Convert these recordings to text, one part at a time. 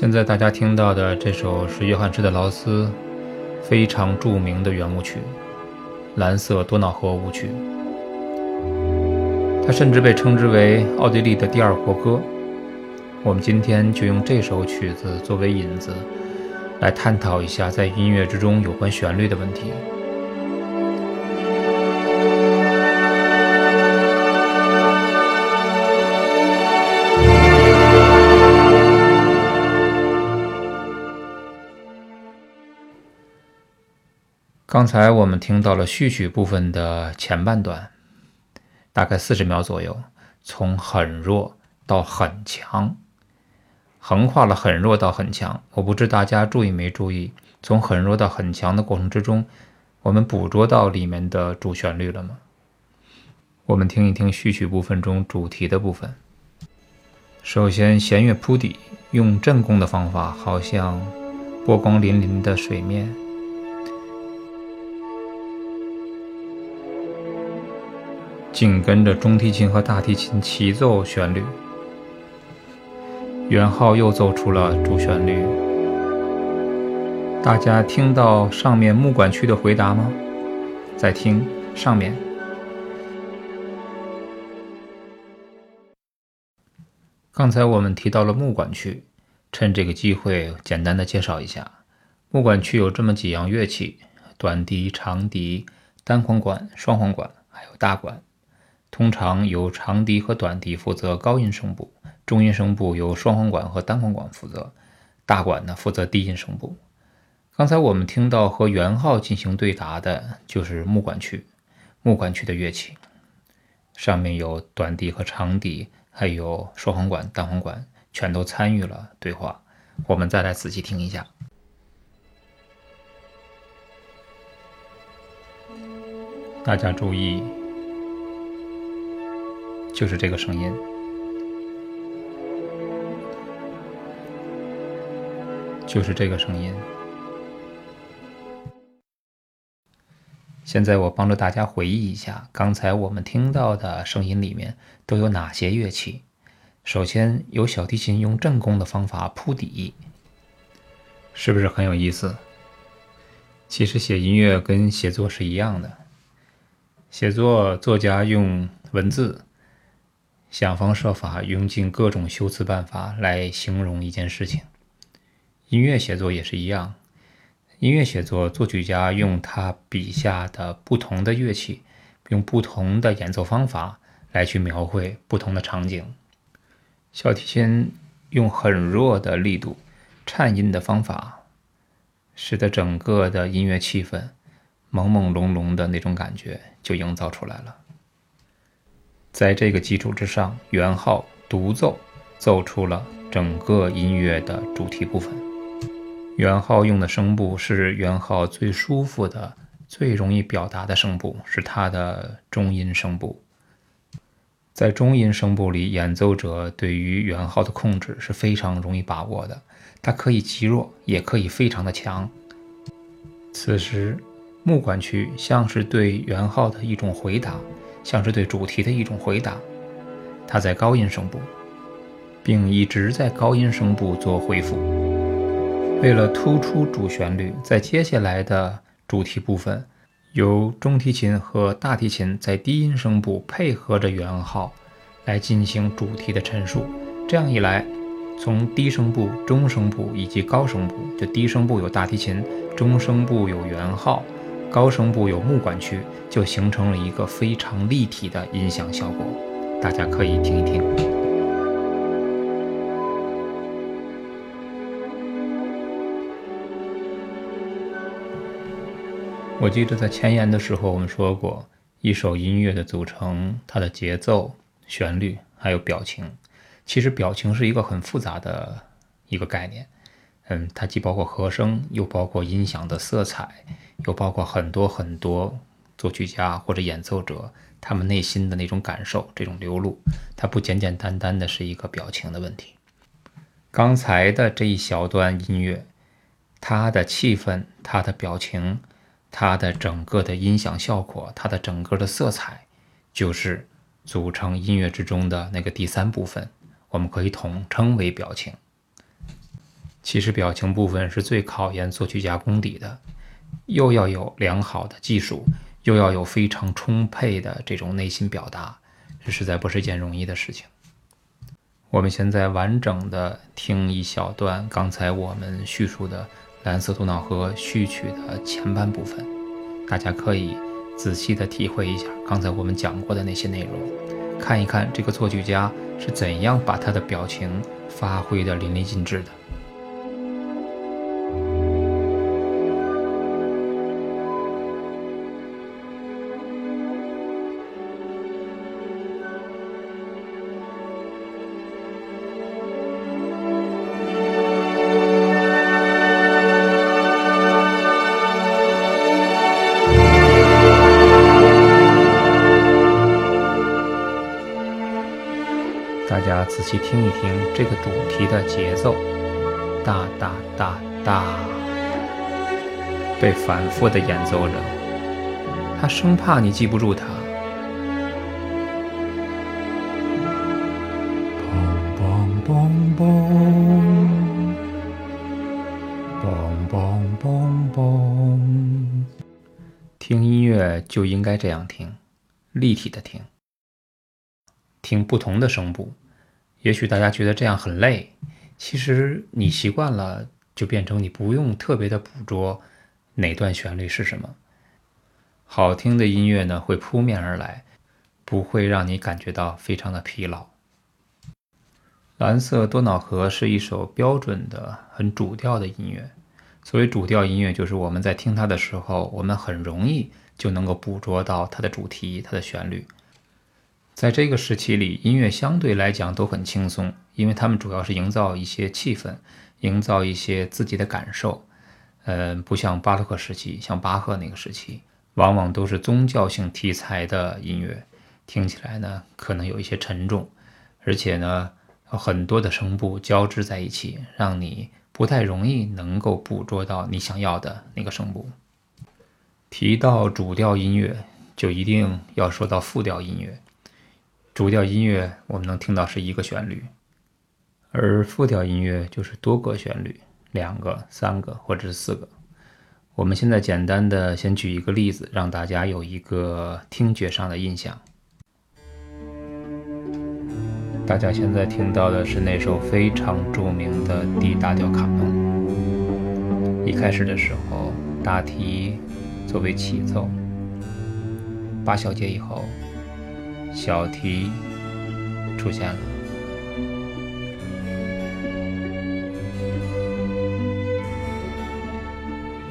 现在大家听到的这首是约翰施特劳斯非常著名的圆舞曲《蓝色多瑙河舞曲》，它甚至被称之为奥地利的第二国歌。我们今天就用这首曲子作为引子，来探讨一下在音乐之中有关旋律的问题。刚才我们听到了序曲部分的前半段，大概四十秒左右，从很弱到很强，横跨了很弱到很强。我不知大家注意没注意，从很弱到很强的过程之中，我们捕捉到里面的主旋律了吗？我们听一听序曲部分中主题的部分。首先，弦乐铺底，用正弓的方法，好像波光粼粼的水面。紧跟着中提琴和大提琴齐奏旋律，元号又奏出了主旋律。大家听到上面木管区的回答吗？再听上面。刚才我们提到了木管区，趁这个机会简单的介绍一下，木管区有这么几样乐器：短笛、长笛、单簧管、双簧管，还有大管。通常由长笛和短笛负责高音声部，中音声部由双簧管和单簧管负责，大管呢负责低音声部。刚才我们听到和圆号进行对答的就是木管区，木管区的乐器上面有短笛和长笛，还有双簧管、单簧管，全都参与了对话。我们再来仔细听一下，大家注意。就是这个声音，就是这个声音。现在我帮助大家回忆一下，刚才我们听到的声音里面都有哪些乐器？首先有小提琴用正弓的方法铺底，是不是很有意思？其实写音乐跟写作是一样的，写作作家用文字。想方设法用尽各种修辞办法来形容一件事情。音乐写作也是一样，音乐写作作曲家用他笔下的不同的乐器，用不同的演奏方法来去描绘不同的场景。小提琴用很弱的力度、颤音的方法，使得整个的音乐气氛朦朦胧胧的那种感觉就营造出来了。在这个基础之上，元号独奏奏出了整个音乐的主题部分。元号用的声部是元号最舒服的、最容易表达的声部，是它的中音声部。在中音声部里，演奏者对于元号的控制是非常容易把握的，它可以极弱，也可以非常的强。此时，木管区像是对元号的一种回答。像是对主题的一种回答，它在高音声部，并一直在高音声部做回复。为了突出主旋律，在接下来的主题部分，由中提琴和大提琴在低音声部配合着圆号来进行主题的陈述。这样一来，从低声部、中声部以及高声部，就低声部有大提琴，中声部有圆号。高声部有木管区，就形成了一个非常立体的音响效果。大家可以听一听。我记得在前言的时候，我们说过，一首音乐的组成，它的节奏、旋律还有表情。其实表情是一个很复杂的一个概念。嗯，它既包括和声，又包括音响的色彩。又包括很多很多作曲家或者演奏者，他们内心的那种感受，这种流露，它不简简单单的是一个表情的问题。刚才的这一小段音乐，它的气氛、它的表情、它的整个的音响效果、它的整个的色彩，就是组成音乐之中的那个第三部分，我们可以统称为表情。其实表情部分是最考验作曲家功底的，又要有良好的技术，又要有非常充沛的这种内心表达，这实在不是一件容易的事情。我们现在完整的听一小段刚才我们叙述的《蓝色多瑙河》序曲的前半部分，大家可以仔细的体会一下刚才我们讲过的那些内容，看一看这个作曲家是怎样把他的表情发挥的淋漓尽致的。大家仔细听一听这个主题的节奏，哒哒哒哒，被反复的演奏着。他生怕你记不住它。嘣嘣嘣嘣嘣嘣嘣，听音乐就应该这样听，立体的听，听不同的声部。也许大家觉得这样很累，其实你习惯了，就变成你不用特别的捕捉哪段旋律是什么。好听的音乐呢，会扑面而来，不会让你感觉到非常的疲劳。蓝色多瑙河是一首标准的、很主调的音乐。所谓主调音乐，就是我们在听它的时候，我们很容易就能够捕捉到它的主题、它的旋律。在这个时期里，音乐相对来讲都很轻松，因为他们主要是营造一些气氛，营造一些自己的感受。嗯，不像巴洛克时期，像巴赫那个时期，往往都是宗教性题材的音乐，听起来呢可能有一些沉重，而且呢很多的声部交织在一起，让你不太容易能够捕捉到你想要的那个声部。提到主调音乐，就一定要说到复调音乐。主调音乐我们能听到是一个旋律，而复调音乐就是多个旋律，两个、三个或者是四个。我们现在简单的先举一个例子，让大家有一个听觉上的印象。大家现在听到的是那首非常著名的 D 大调卡农。一开始的时候，大提作为起奏，八小节以后。小提出现了，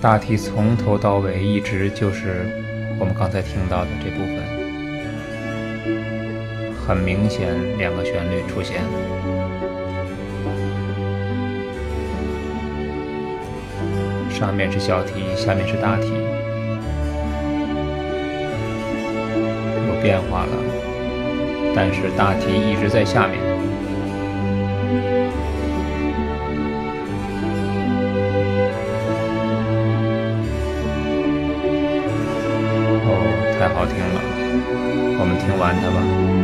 大提从头到尾一直就是我们刚才听到的这部分，很明显两个旋律出现，上面是小提，下面是大提，有变化了。但是大题一直在下面。哦，太好听了，我们听完它吧。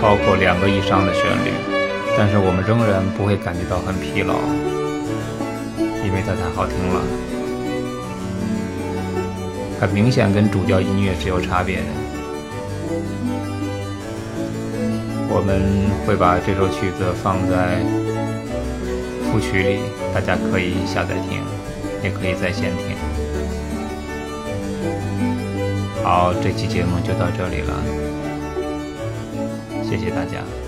超过两个以上的旋律，但是我们仍然不会感觉到很疲劳，因为它太好听了，很明显跟主调音乐是有差别的。我们会把这首曲子放在副曲里，大家可以下载听，也可以在线听。好，这期节目就到这里了，谢谢大家。